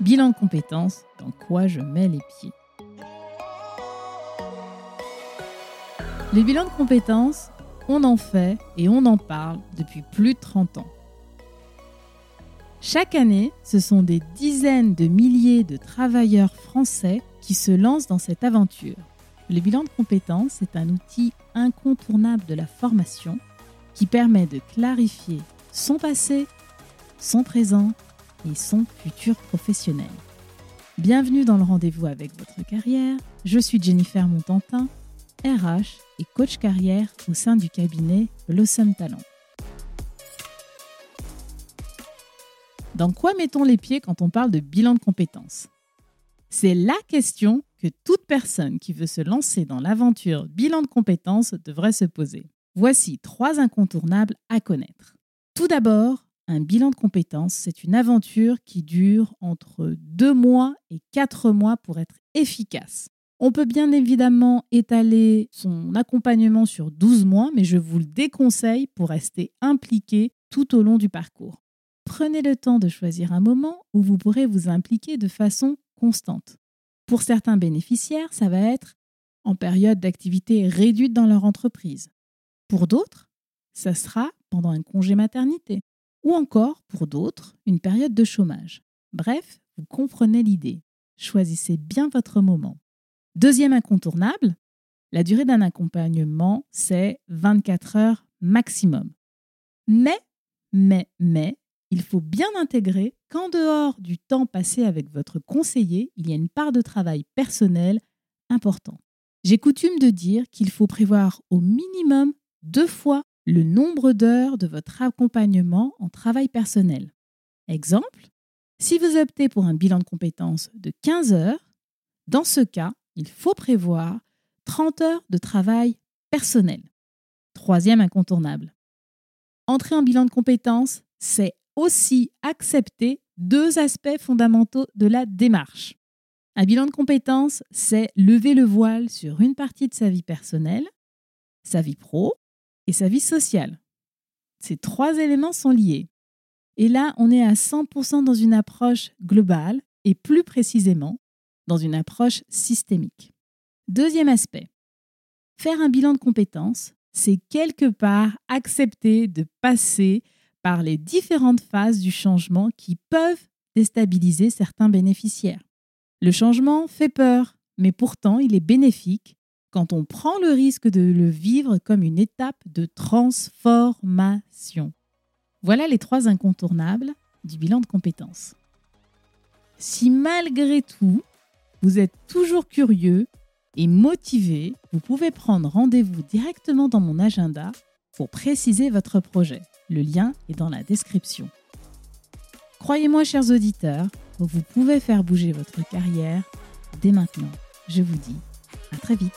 Bilan de compétences, dans quoi je mets les pieds. Le bilan de compétences, on en fait et on en parle depuis plus de 30 ans. Chaque année, ce sont des dizaines de milliers de travailleurs français qui se lancent dans cette aventure. Le bilan de compétences est un outil incontournable de la formation qui permet de clarifier son passé, son présent et son futur professionnel. Bienvenue dans le rendez-vous avec votre carrière. Je suis Jennifer Montantin, RH et coach carrière au sein du cabinet Blossom Talent. Dans quoi mettons les pieds quand on parle de bilan de compétences? C'est la question que toute personne qui veut se lancer dans l'aventure bilan de compétences devrait se poser. Voici trois incontournables à connaître. Tout d'abord, un bilan de compétences, c'est une aventure qui dure entre deux mois et quatre mois pour être efficace. On peut bien évidemment étaler son accompagnement sur 12 mois, mais je vous le déconseille pour rester impliqué tout au long du parcours. Prenez le temps de choisir un moment où vous pourrez vous impliquer de façon constante. Pour certains bénéficiaires, ça va être en période d'activité réduite dans leur entreprise. Pour d'autres, ça sera pendant un congé maternité ou encore, pour d'autres, une période de chômage. Bref, vous comprenez l'idée. Choisissez bien votre moment. Deuxième incontournable, la durée d'un accompagnement, c'est 24 heures maximum. Mais, mais, mais, il faut bien intégrer qu'en dehors du temps passé avec votre conseiller, il y a une part de travail personnel important. J'ai coutume de dire qu'il faut prévoir au minimum deux fois le nombre d'heures de votre accompagnement en travail personnel. Exemple, si vous optez pour un bilan de compétences de 15 heures, dans ce cas, il faut prévoir 30 heures de travail personnel. Troisième incontournable. Entrer en bilan de compétences, c'est aussi accepter deux aspects fondamentaux de la démarche. Un bilan de compétences, c'est lever le voile sur une partie de sa vie personnelle, sa vie pro et sa vie sociale. Ces trois éléments sont liés. Et là, on est à 100% dans une approche globale et plus précisément dans une approche systémique. Deuxième aspect, faire un bilan de compétences, c'est quelque part accepter de passer par les différentes phases du changement qui peuvent déstabiliser certains bénéficiaires. Le changement fait peur, mais pourtant il est bénéfique quand on prend le risque de le vivre comme une étape de transformation. Voilà les trois incontournables du bilan de compétences. Si malgré tout, vous êtes toujours curieux et motivé, vous pouvez prendre rendez-vous directement dans mon agenda pour préciser votre projet. Le lien est dans la description. Croyez-moi, chers auditeurs, vous pouvez faire bouger votre carrière dès maintenant. Je vous dis à très vite.